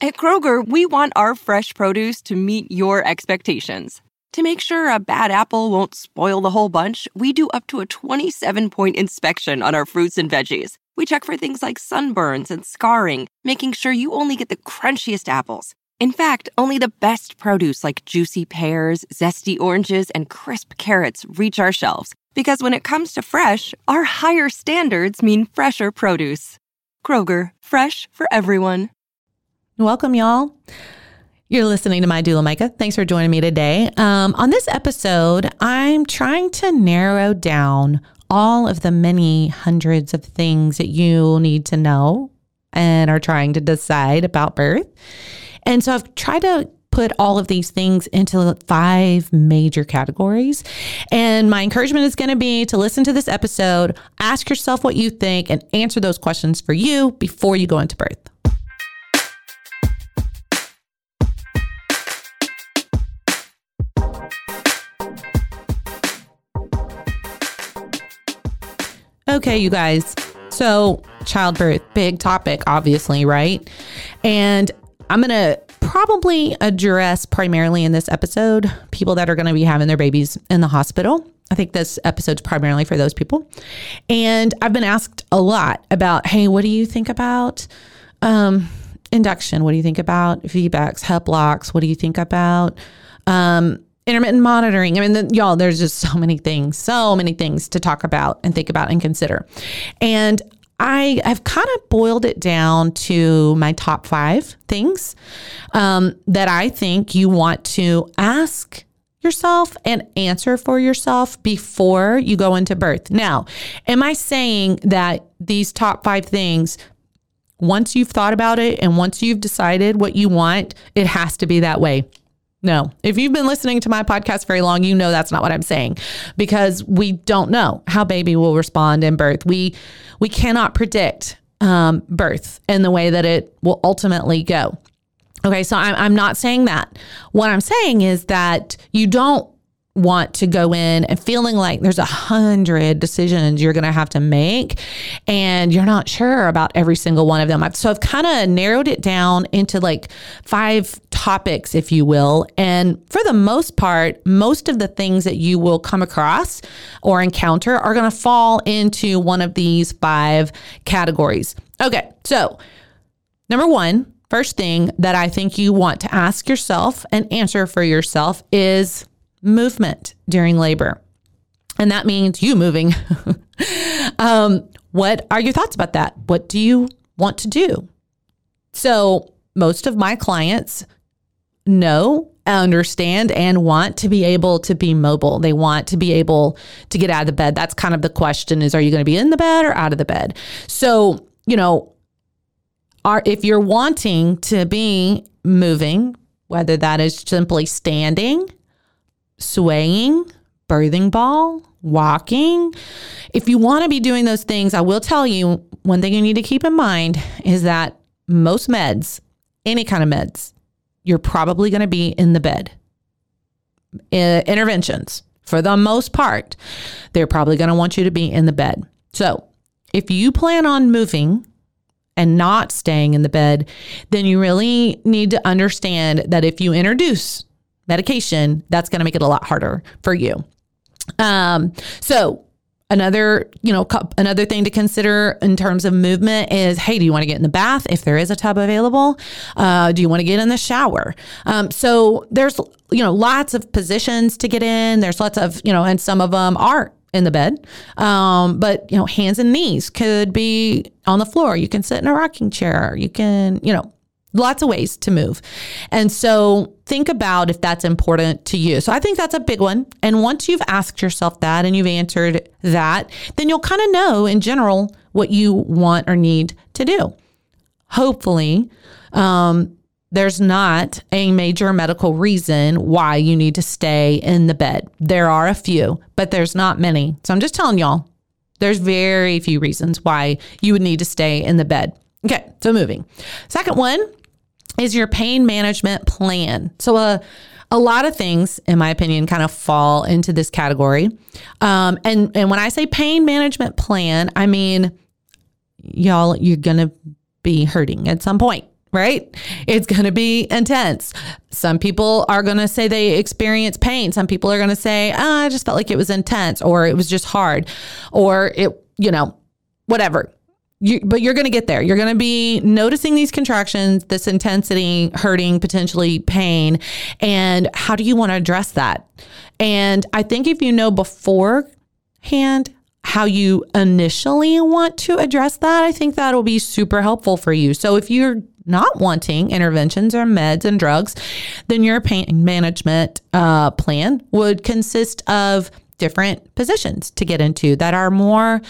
At Kroger, we want our fresh produce to meet your expectations. To make sure a bad apple won't spoil the whole bunch, we do up to a 27 point inspection on our fruits and veggies. We check for things like sunburns and scarring, making sure you only get the crunchiest apples. In fact, only the best produce like juicy pears, zesty oranges, and crisp carrots reach our shelves. Because when it comes to fresh, our higher standards mean fresher produce. Kroger, fresh for everyone. Welcome, y'all. You're listening to my doula Micah. Thanks for joining me today. Um, on this episode, I'm trying to narrow down all of the many hundreds of things that you need to know and are trying to decide about birth. And so I've tried to put all of these things into five major categories. And my encouragement is going to be to listen to this episode, ask yourself what you think, and answer those questions for you before you go into birth. Okay, you guys. So, childbirth, big topic, obviously, right? And I'm going to probably address primarily in this episode people that are going to be having their babies in the hospital. I think this episode's primarily for those people. And I've been asked a lot about, hey, what do you think about um, induction? What do you think about VBACs, hep locks? What do you think about um, intermittent monitoring? I mean, the, y'all, there's just so many things, so many things to talk about and think about and consider. And I have kind of boiled it down to my top five things um, that I think you want to ask yourself and answer for yourself before you go into birth. Now, am I saying that these top five things, once you've thought about it and once you've decided what you want, it has to be that way? No. If you've been listening to my podcast very long, you know that's not what I'm saying because we don't know how baby will respond in birth. We we cannot predict um, birth in the way that it will ultimately go. Okay, so I'm, I'm not saying that. What I'm saying is that you don't want to go in and feeling like there's a hundred decisions you're going to have to make and you're not sure about every single one of them. so I've kind of narrowed it down into like five topics, if you will. And for the most part, most of the things that you will come across or encounter are going to fall into one of these five categories. Okay. So number one, first thing that I think you want to ask yourself and answer for yourself is movement during labor. And that means you moving. um, what are your thoughts about that? What do you want to do? So, most of my clients know, understand, and want to be able to be mobile. They want to be able to get out of the bed. That's kind of the question is are you going to be in the bed or out of the bed? So, you know, are if you're wanting to be moving, whether that is simply standing, swaying, birthing ball, walking. If you want to be doing those things, I will tell you one thing you need to keep in mind is that most meds, any kind of meds, you're probably going to be in the bed. Interventions, for the most part, they're probably going to want you to be in the bed. So if you plan on moving, and not staying in the bed, then you really need to understand that if you introduce medication, that's going to make it a lot harder for you. Um, so another, you know, another thing to consider in terms of movement is, hey, do you want to get in the bath if there is a tub available? Uh, do you want to get in the shower? Um, so there's, you know, lots of positions to get in. There's lots of, you know, and some of them are in the bed. Um, but you know, hands and knees could be on the floor. You can sit in a rocking chair. You can, you know, lots of ways to move. And so think about if that's important to you. So I think that's a big one. And once you've asked yourself that and you've answered that, then you'll kind of know in general what you want or need to do. hopefully, um, there's not a major medical reason why you need to stay in the bed. There are a few, but there's not many. So I'm just telling y'all, there's very few reasons why you would need to stay in the bed. Okay, so moving. Second one is your pain management plan. So, uh, a lot of things, in my opinion, kind of fall into this category. Um, and and when I say pain management plan, I mean, y'all, you're gonna be hurting at some point right? It's to be intense. Some people are to say they experience pain. Some people are to say, oh, I just felt like it was intense or it was just hard or it, you know, whatever. You, but you're going to get there. You're going to be noticing these contractions, this intensity, hurting, potentially pain. And how do you want to address that? And I think if you know beforehand how you initially want to address that, I think that'll be super helpful for you. So if you're not wanting interventions or meds and drugs, then your pain management uh, plan would consist of different positions to get into that are more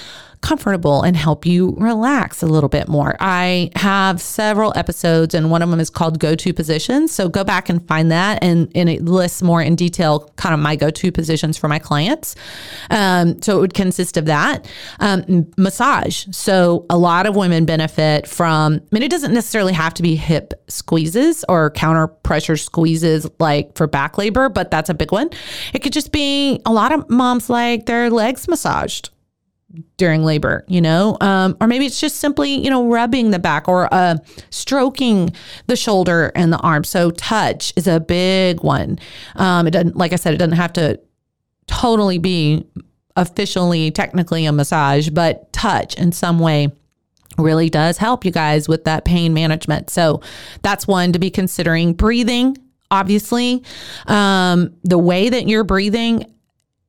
comfortable and help you relax a little bit more. I have several episodes, and one of them is called Go To Positions. So go back and find that, and, and it lists more in detail kind of my go to positions for my clients. Um, so it would consist of that. Um, massage. So a lot of women benefit from, I mean, it doesn't necessarily have to be hip squeezes or counter pressure squeezes like for back labor, but that's a big one. It could just be a lot of moms like their legs massaged during labor, you know, um, or maybe it's just simply, you know, rubbing the back or uh, stroking the shoulder and the arm. So touch is a big one. Um, it doesn't, like I said, it doesn't have to totally be officially, technically a massage, but touch in some way really does help you guys with that pain management. So that's one to be considering. Breathing, obviously, um, the way that you're breathing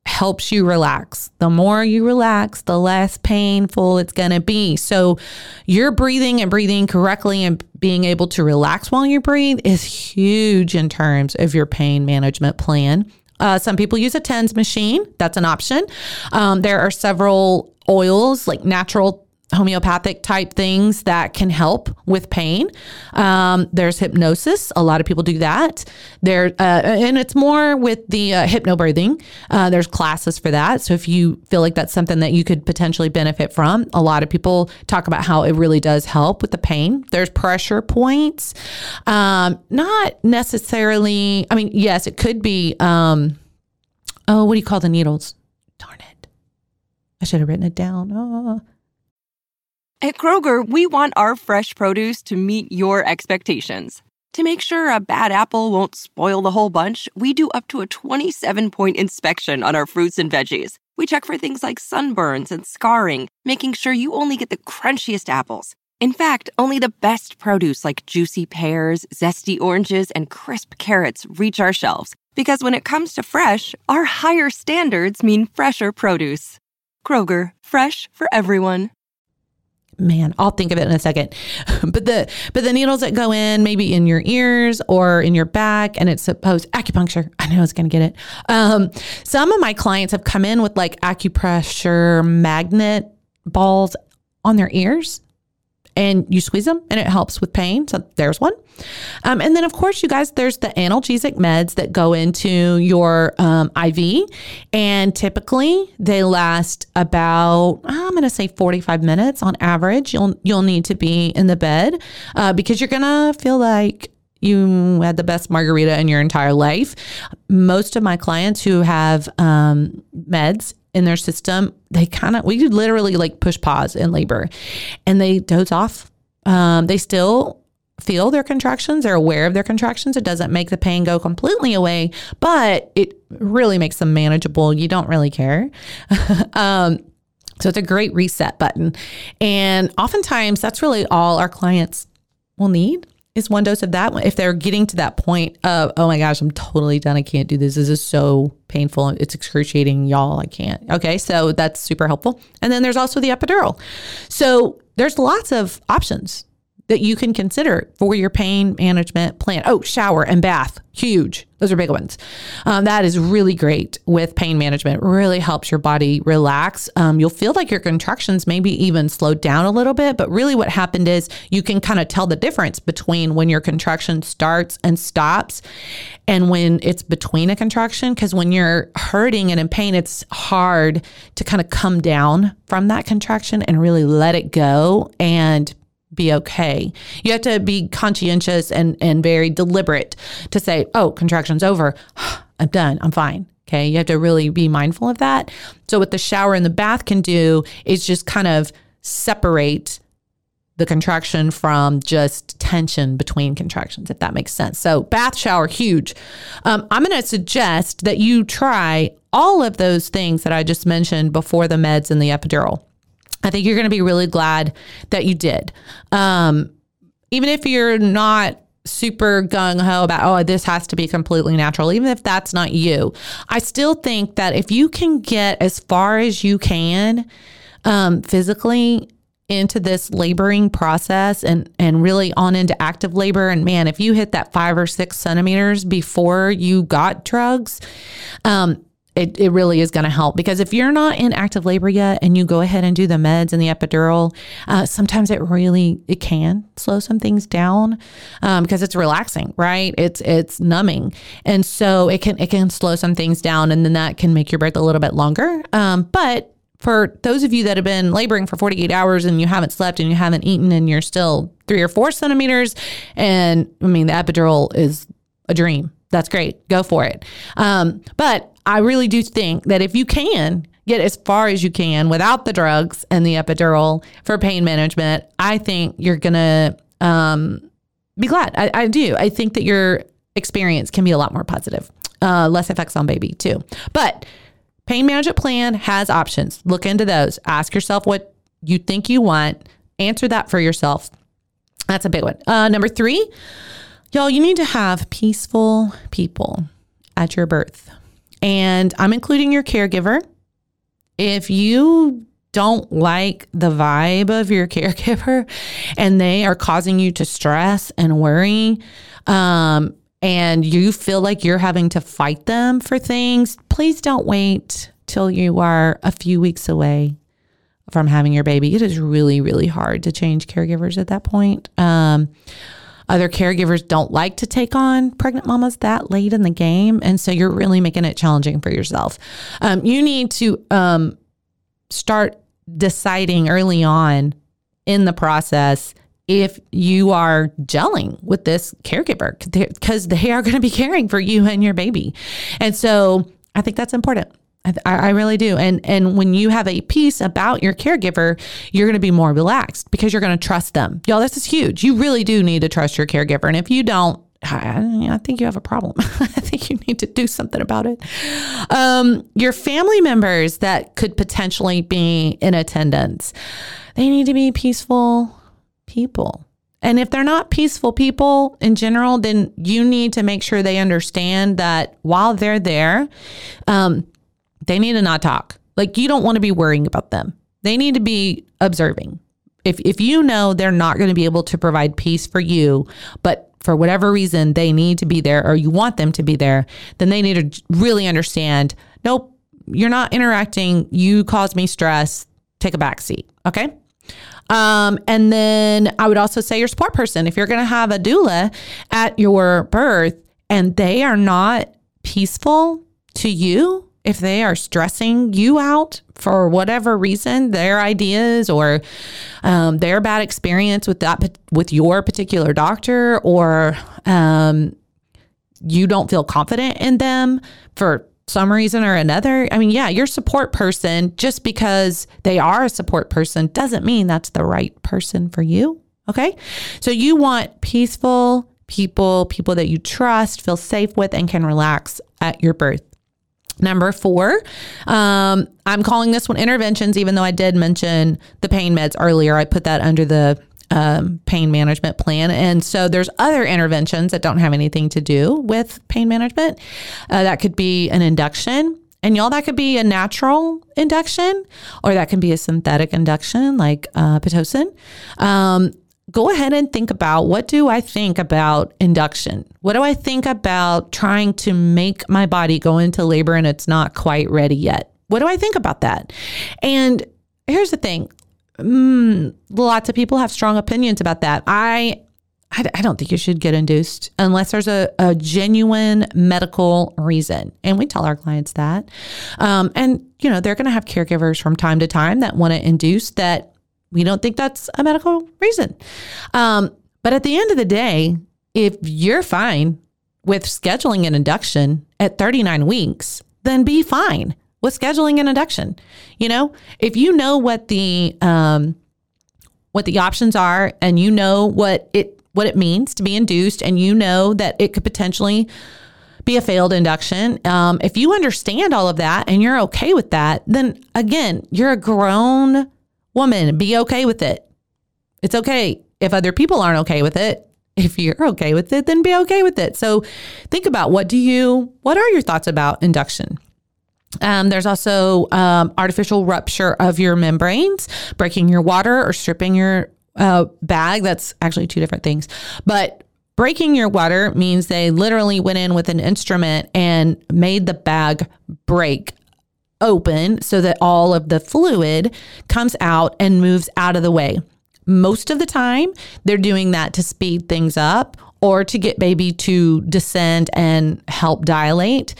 helps you relax. The more you relax, the less painful it's going to be. So, you're breathing and breathing correctly and being able to relax while you breathe is huge in terms of your pain management plan. Uh, some people use a TENS machine. That's an option. Um, there are several oils, like natural homeopathic type things that can help with pain. Um, there's hypnosis. A lot of people do that. There, uh, and it's more with the uh, hypnobirthing. Uh, there's classes for that. So if you feel like that's something that you could potentially benefit from, a lot of people talk about how it really does help with the pain. There's pressure points. Um, not necessarily. I mean, yes, it could be. Um, oh, what do you call the needles? Darn it! I should have written it down. Oh at Kroger, we want our fresh produce to meet your expectations. To make sure a bad apple won't spoil the whole bunch, we do up to a 27 point inspection on our fruits and veggies. We check for things like sunburns and scarring, making sure you only get the crunchiest apples. In fact, only the best produce like juicy pears, zesty oranges, and crisp carrots reach our shelves. Because when it comes to fresh, our higher standards mean fresher produce. Kroger, fresh for everyone man, I'll think of it in a second. but the but the needles that go in maybe in your ears or in your back, and it's supposed acupuncture. I know I was going to get it. Um, some of my clients have come in with like acupressure magnet balls on their ears and you squeeze them and it helps with pain. So there's one. Um, and then, of course, you guys, there's the analgesic meds that go into your um, IV. And typically they last about, I'm going to say 45 minutes on average. You'll, you'll need to be in the bed uh, because you're going to feel like you had the best margarita in your entire life. Most of my clients who have um, meds in their system, they kind of, we could literally like push pause in labor and they doze off. Um, they still feel their contractions. They're aware of their contractions. It doesn't make the pain go completely away, but it really makes them manageable. You don't really care. um, so it's a great reset button. And oftentimes that's really all our clients will need is one dose of that. One. If they're getting to that point of, oh my gosh, I'm totally done. I can't do this. This is so painful. It's excruciating, y'all. I can't. Okay. So that's super helpful. And then there's also the epidural. So there's lots of options that you can consider for your pain management plan. Oh, shower and bath, huge. Those are big ones. Um, that is really great with pain management. Really helps your body relax. Um, you'll feel like your contractions maybe even slowed down a little bit, but really what happened is you can kind of tell the difference between when your contraction starts and stops and when it's between a contraction. Because when you're hurting and in pain, it's hard to kind of come down from that contraction and really let it go and be okay. You have to be conscientious and, and very deliberate to say, oh, contraction's over. I'm done. I'm fine. Okay. You have to really be mindful of that. So, what the shower and the bath can do is just kind of separate the contraction from just tension between contractions, if that makes sense. So, bath, shower, huge. Um, I'm going to suggest that you try all of those things that I just mentioned before the meds and the epidural. I think you're going to be really glad that you did. Um, even if you're not super gung ho about, oh, this has to be completely natural, even if that's not you, I still think that if you can get as far as you can um, physically into this laboring process and and really on into active labor and man if you hit that five or six centimeters before you got drugs um it, it really is going to help. Because if you're not in active labor yet and you go ahead and do the meds and the epidural uh, sometimes it really it can slow some things down um, because it's relaxing right? It's it's numbing. And so it can it can slow some things down and then that can make your birth a little bit longer. Um, but for those of you that have been laboring for 48 hours and you haven't slept and you haven't eaten and you're still three or four centimeters and i mean the epidural is a dream. That's great. Go for it. Um, but I really do think that if you can get as far as you can without the drugs and the epidural for pain management, I think you're going to um, be glad. I, I, do. I think that your experience can be a lot more positive, uh, less effects on baby too. But pain management plan has options. Look into those. Ask yourself what you think you want. Answer that for yourself. That's a big one. Uh, number three, y'all, you need to have peaceful people at your birth and I'm including your caregiver. If you don't like the vibe of your caregiver and they are causing you to stress and worry, um, and you feel like you're having to fight them for things, please don't wait till you are a few weeks away from having your baby. It is really, really hard to change caregivers at that point. Um, other caregivers don't like to take on pregnant mamas that late in the game. And so you're really making it challenging for yourself. Um, you need to um, start deciding early on in the process if you are gelling with this caregiver because they are going to be caring for you and your baby. And so I think that's important. I, I, really do. And and when you have a peace about your caregiver, you're going to be more relaxed because you're going to trust them. Y'all, this is huge. You really do need to trust your caregiver. And if you don't, I, I think you have a problem. I think you need to do something about it. Um, your family members that could potentially be in attendance, they need to be peaceful people. And if they're not peaceful people in general, then you need to make sure they understand that while they're there, um, they need to not talk. Like you don't want to be worrying about them. They need to be observing. If if you know they're not going to be able to provide peace for you, but for whatever reason they need to be there or you want them to be there, then they need to really understand, nope, you're not interacting. You cause me stress. Take a back seat. Okay. Um, and then I would also say your support person. If you're going to have a doula at your birth and they are not peaceful to you, if they are stressing you out for whatever reason, their ideas or um, their bad experience with that with your particular doctor, or um, you don't feel confident in them for some reason or another. I mean, yeah, your support person, just because they are a support person, doesn't mean that's the right person for you. Okay. So you want peaceful people, people that you trust, feel safe with, and can relax at your birth. Number four, um, I'm calling this one interventions, even though I did mention the pain meds earlier. I put that under the um, pain management plan. And so there's other interventions that don't have anything to do with pain management. Uh, that could be an induction. And y'all, that could be a natural induction or that can be a synthetic induction like uh, Pitocin. Um, go ahead and think about what do I think about induction? What do I think about trying to make my body go into labor and it's not quite ready yet? What do I think about that? And here's the thing. Mm, lots of people have strong opinions about that. I I, don't think you should get induced unless there's a, a genuine medical reason. And we tell our clients that. Um, and, you know, they're going to have caregivers from time to time that want to induce that we don't think that's a medical reason. Um, but at the end of the day, if you're fine with scheduling an induction at 39 weeks, then be fine with scheduling an induction. You know, if you know what the um, what the options are and you know what it what it means to be induced and you know that it could potentially be a failed induction. Um, if you understand all of that and you're okay with that, then again, you're a grown woman. Be okay with it. It's okay if other people aren't okay with it. If you're okay with it, then be okay with it. So think about what do you, what are your thoughts about induction? Um, there's also um, artificial rupture of your membranes, breaking your water or stripping your uh, bag. That's actually two different things. But breaking your water means they literally went in with an instrument and made the bag break open so that all of the fluid comes out and moves out of the way. Most of the time, they're doing that to speed things up or to get baby to descend and help dilate.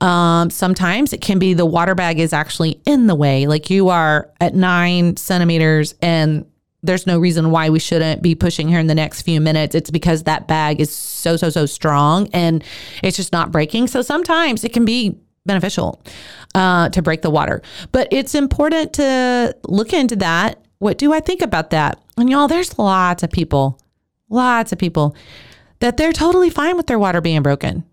Um, sometimes it can be the water bag is actually in the way, like you are at nine centimeters and there's no reason why we shouldn't be pushing here in the next few minutes. It's because that bag is so, so, so strong and it's just not breaking. So sometimes it can be beneficial uh, to break the water. But it's important to look into that. What do I think about that? And y'all, there's lots of people, lots of people that they're totally fine with their water being broken.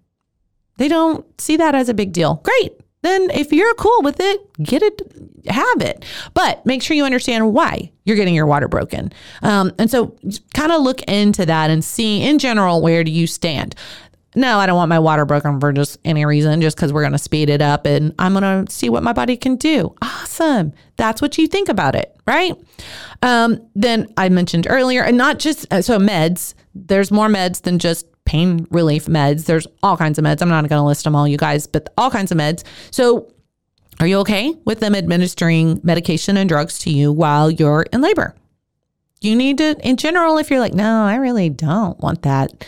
They don't see that as a big deal. Great then if you're cool with it, get it, have it. But make sure you understand why you're getting your water broken. Um, and so kind of look into that and see in general where do you stand. No, I don't want my water broken for just any reason, just because we're going to speed it up and I'm going to see what my body can do. Awesome. That's what you think about it, right? Um, then I mentioned earlier, and not just uh, so meds, there's more meds than just pain relief meds. There's all kinds of meds. I'm not going to list them all, you guys, but all kinds of meds. So, are you okay with them administering medication and drugs to you while you're in labor? You need to, in general, if you're like, no, I really don't want that,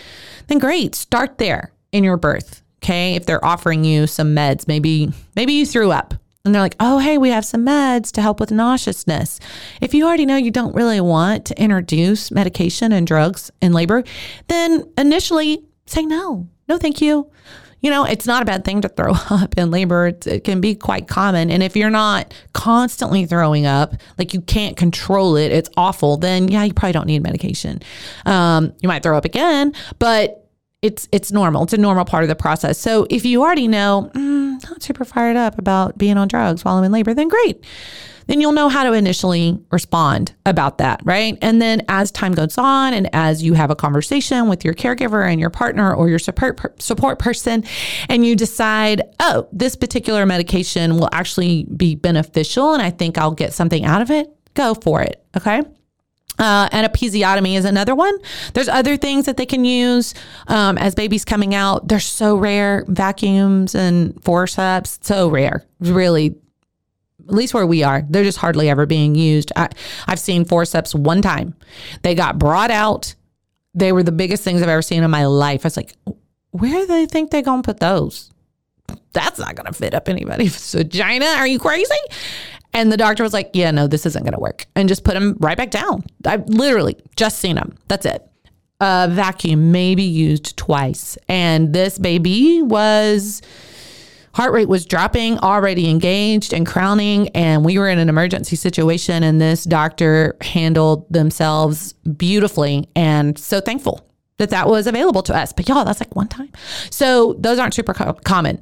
then great. Start there in your birth. Okay. If they're offering you some meds, maybe, maybe you threw up and they're like, oh, hey, we have some meds to help with nauseousness. If you already know you don't really want to introduce medication and drugs in labor, then initially say no. No, thank you. You know, it's not a bad thing to throw up in labor. It's, it can be quite common. And if you're not constantly throwing up, like you can't control it, it's awful, then yeah, you probably don't need medication. Um, you might throw up again, but it's it's normal. It's a normal part of the process. So if you already know, mm, not super fired up about being on drugs while I'm in labor, then great. Then you'll know how to initially respond about that, right? And then as time goes on and as you have a conversation with your caregiver and your partner or your support support person and you decide, "Oh, this particular medication will actually be beneficial and I think I'll get something out of it." Go for it, okay? Uh, and episiotomy is another one. There's other things that they can use um, as babies coming out. They're so rare. Vacuums and forceps, so rare. Really, at least where we are, they're just hardly ever being used. I, I've seen forceps one time. They got brought out. They were the biggest things I've ever seen in my life. I was like, where do they think they're going to put those? That's not going to fit up anybody's vagina. Are you crazy? And the doctor was like, yeah, no, this isn't going to work. And just put him right back down. I've literally just seen him. That's it. A vacuum maybe used twice. And this baby was heart rate was dropping, already engaged and crowning. And we were in an emergency situation. And this doctor handled themselves beautifully. And so thankful that that was available to us. But y'all, that's like one time. So those aren't super co- common.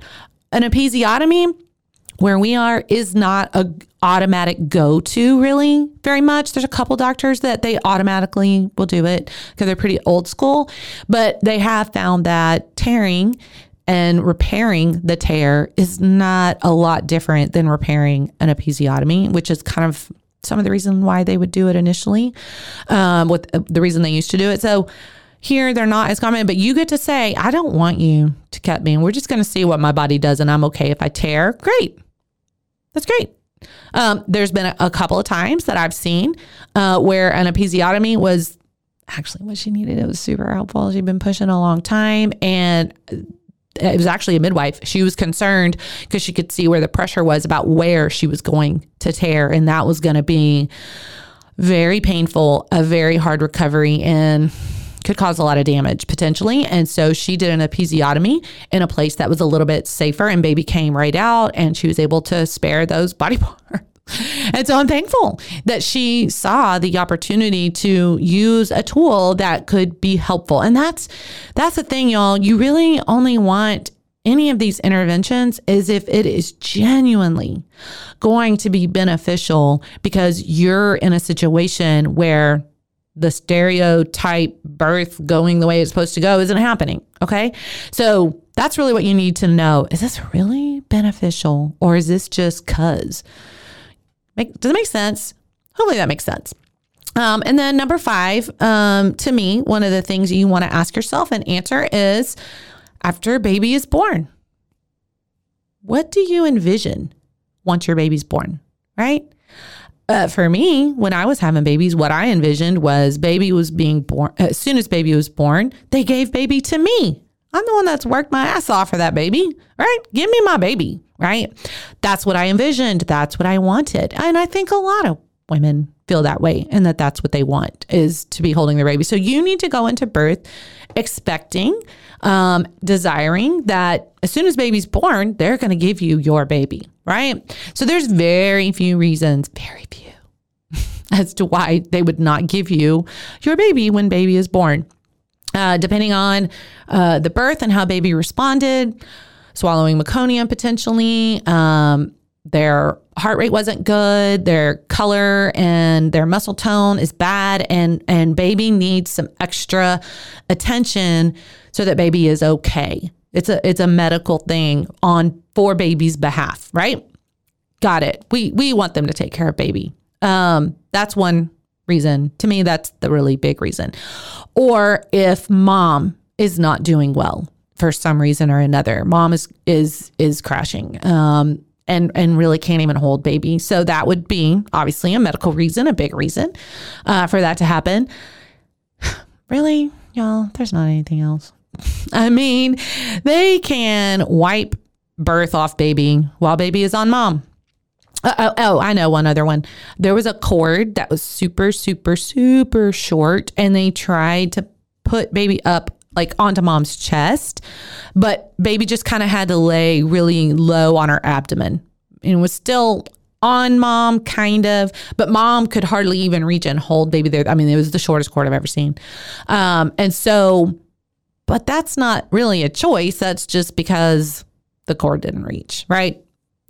An episiotomy, where we are is not a automatic go to really very much. There's a couple doctors that they automatically will do it because they're pretty old school, but they have found that tearing and repairing the tear is not a lot different than repairing an episiotomy, which is kind of some of the reason why they would do it initially, um, with uh, the reason they used to do it. So here they're not as common, but you get to say, I don't want you to cut me. And we're just going to see what my body does, and I'm okay if I tear. Great. That's great. Um, there's been a, a, couple of times that I've seen uh, where an episiotomy was actually what she needed. It was super helpful. She'd been pushing a long time and it was actually a midwife. She was concerned because she could see where the pressure was about where she was going to tear. And that was going to be very painful, a very hard recovery, and could cause a lot of damage potentially. And so she did an episiotomy in a place that was a little bit safer, and baby came right out, and she was able to spare those body parts. And so I'm thankful that she saw the opportunity to use a tool that could be helpful. And that's that's the thing y'all, you really only want any of these interventions is if it is genuinely going to be beneficial because you're in a situation where the stereotype birth going the way it's supposed to go isn't happening. Okay. So that's really what you need to know. Is this really beneficial or is this just cuz? Make, does it make sense? Hopefully that makes sense. Um, and then number five, um, to me, one of the things you want to ask yourself and answer is after baby is born, what do you envision once your baby's born? Right? Uh, for me, when I was having babies, what I envisioned was baby was being born. As soon as baby was born, they gave baby to me. I'm the one that's worked my ass off for that baby, right? Give me my baby, right? That's what I envisioned. That's what I wanted. And I think a lot of women feel that way and that that's what they want is to be holding their baby. So you need to go into birth expecting, um, desiring that as soon as baby's born, they're going to give you your baby, right? So there's very few reasons, very few, as to why they would not give you your baby when baby is born uh, depending on uh, the birth and how baby responded, swallowing meconium potentially. Um, their heart rate wasn't good, their color and their muscle tone is bad, and and baby needs some extra attention so that baby is okay. It's a it's a medical thing on for baby's behalf, right? Got it. We we want them to take care of baby. Um, that's one reason. To me, that's the really big reason. Or if mom is not doing well for some reason or another, mom is is is crashing. Um, and and really can't even hold baby. So that would be obviously a medical reason, a big reason uh, for that to happen. really, y'all, there's not anything else. I mean, they can wipe birth off baby while baby is on mom. Uh, oh, oh, I know one other one. There was a cord that was super, super, super short, and they tried to put baby up like onto mom's chest, but baby just kind of had to lay really low on her abdomen and was still on mom, kind of, but mom could hardly even reach and hold baby there. I mean, it was the shortest cord I've ever seen. Um, and so, but that's not really a choice. That's just because the cord didn't reach, right?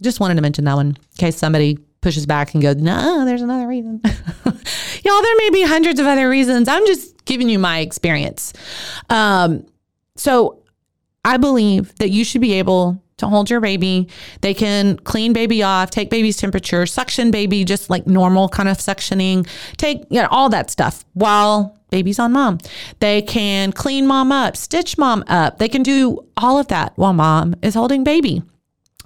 Just wanted to mention that one in case somebody pushes back and goes, no, there's another reason. Y'all, there may be hundreds of other reasons. I'm just giving you my experience. Um, so I believe that you should be able to hold your baby. They can clean baby off, take baby's temperature, suction baby, just like normal kind of suctioning, take, you know, all that stuff while baby's on mom. They can clean mom up, stitch mom up. They can do all of that while mom is holding baby.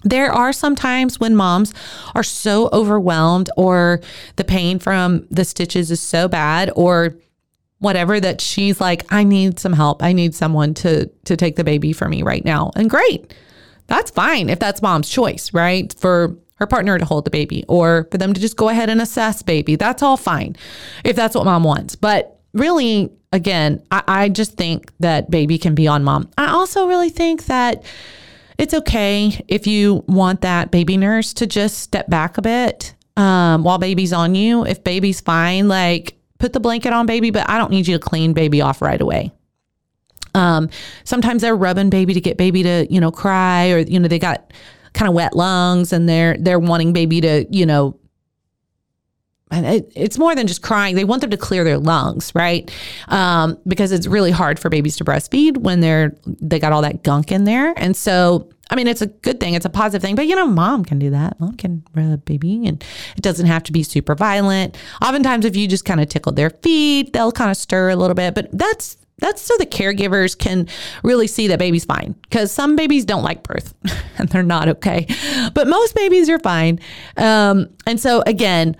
There are some times when moms are so overwhelmed or the pain from the stitches is so bad or whatever that she's like I need some help. I need someone to to take the baby for me right now. And great. That's fine if that's mom's choice, right? For her partner to hold the baby or for them to just go ahead and assess baby. That's all fine if that's what mom wants. But really, again, I, I just think that baby can be on mom. I also really think that it's okay if you want that baby nurse to just step back a bit um, while baby's on you. If baby's fine, like put the blanket on baby, but I don't need you to clean baby off right away. Um, sometimes they're rubbing baby to get baby to, you know, cry or, you know, they got kind of wet lungs and they're, they're wanting baby to, you know, it, it's more than just crying. They want them to clear their lungs, right? Um, because it's really hard for babies to breastfeed when they're they got all that gunk in there. And so, I mean, it's a good thing. It's a positive thing. But you know, mom can do that. Mom can rub baby, and it doesn't have to be super violent. Oftentimes, if you just kind of tickle their feet, they'll kind of stir a little bit. But that's that's so the caregivers can really see that baby's fine because some babies don't like birth and they're not okay but most babies are fine um, and so again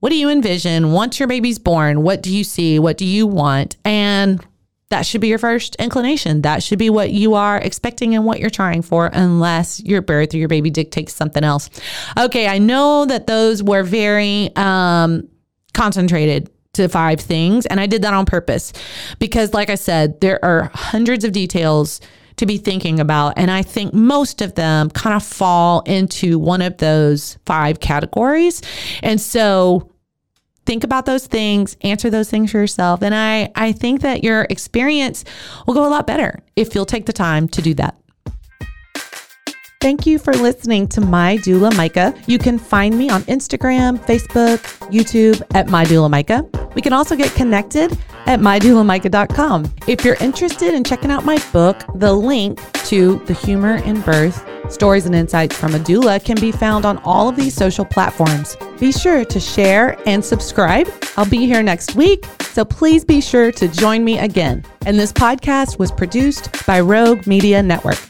what do you envision once your baby's born? What do you see? What do you want? And that should be your first inclination. That should be what you are expecting and what you're trying for, unless your birth or your baby dictates something else. Okay, I know that those were very um, concentrated to five things, and I did that on purpose because, like I said, there are hundreds of details to be thinking about. And I think most of them kind of fall into one of those five categories. And so think about those things, answer those things for yourself. And I, I think that your experience will go a lot better if you'll take the time to do that. Thank you for listening to My Doula Micah. You can find me on Instagram, Facebook, YouTube at My Doula Micah. We can also get connected at mydoulamicah.com. If you're interested in checking out my book, the link to The Humor in Birth Stories and Insights from a Doula can be found on all of these social platforms. Be sure to share and subscribe. I'll be here next week, so please be sure to join me again. And this podcast was produced by Rogue Media Network.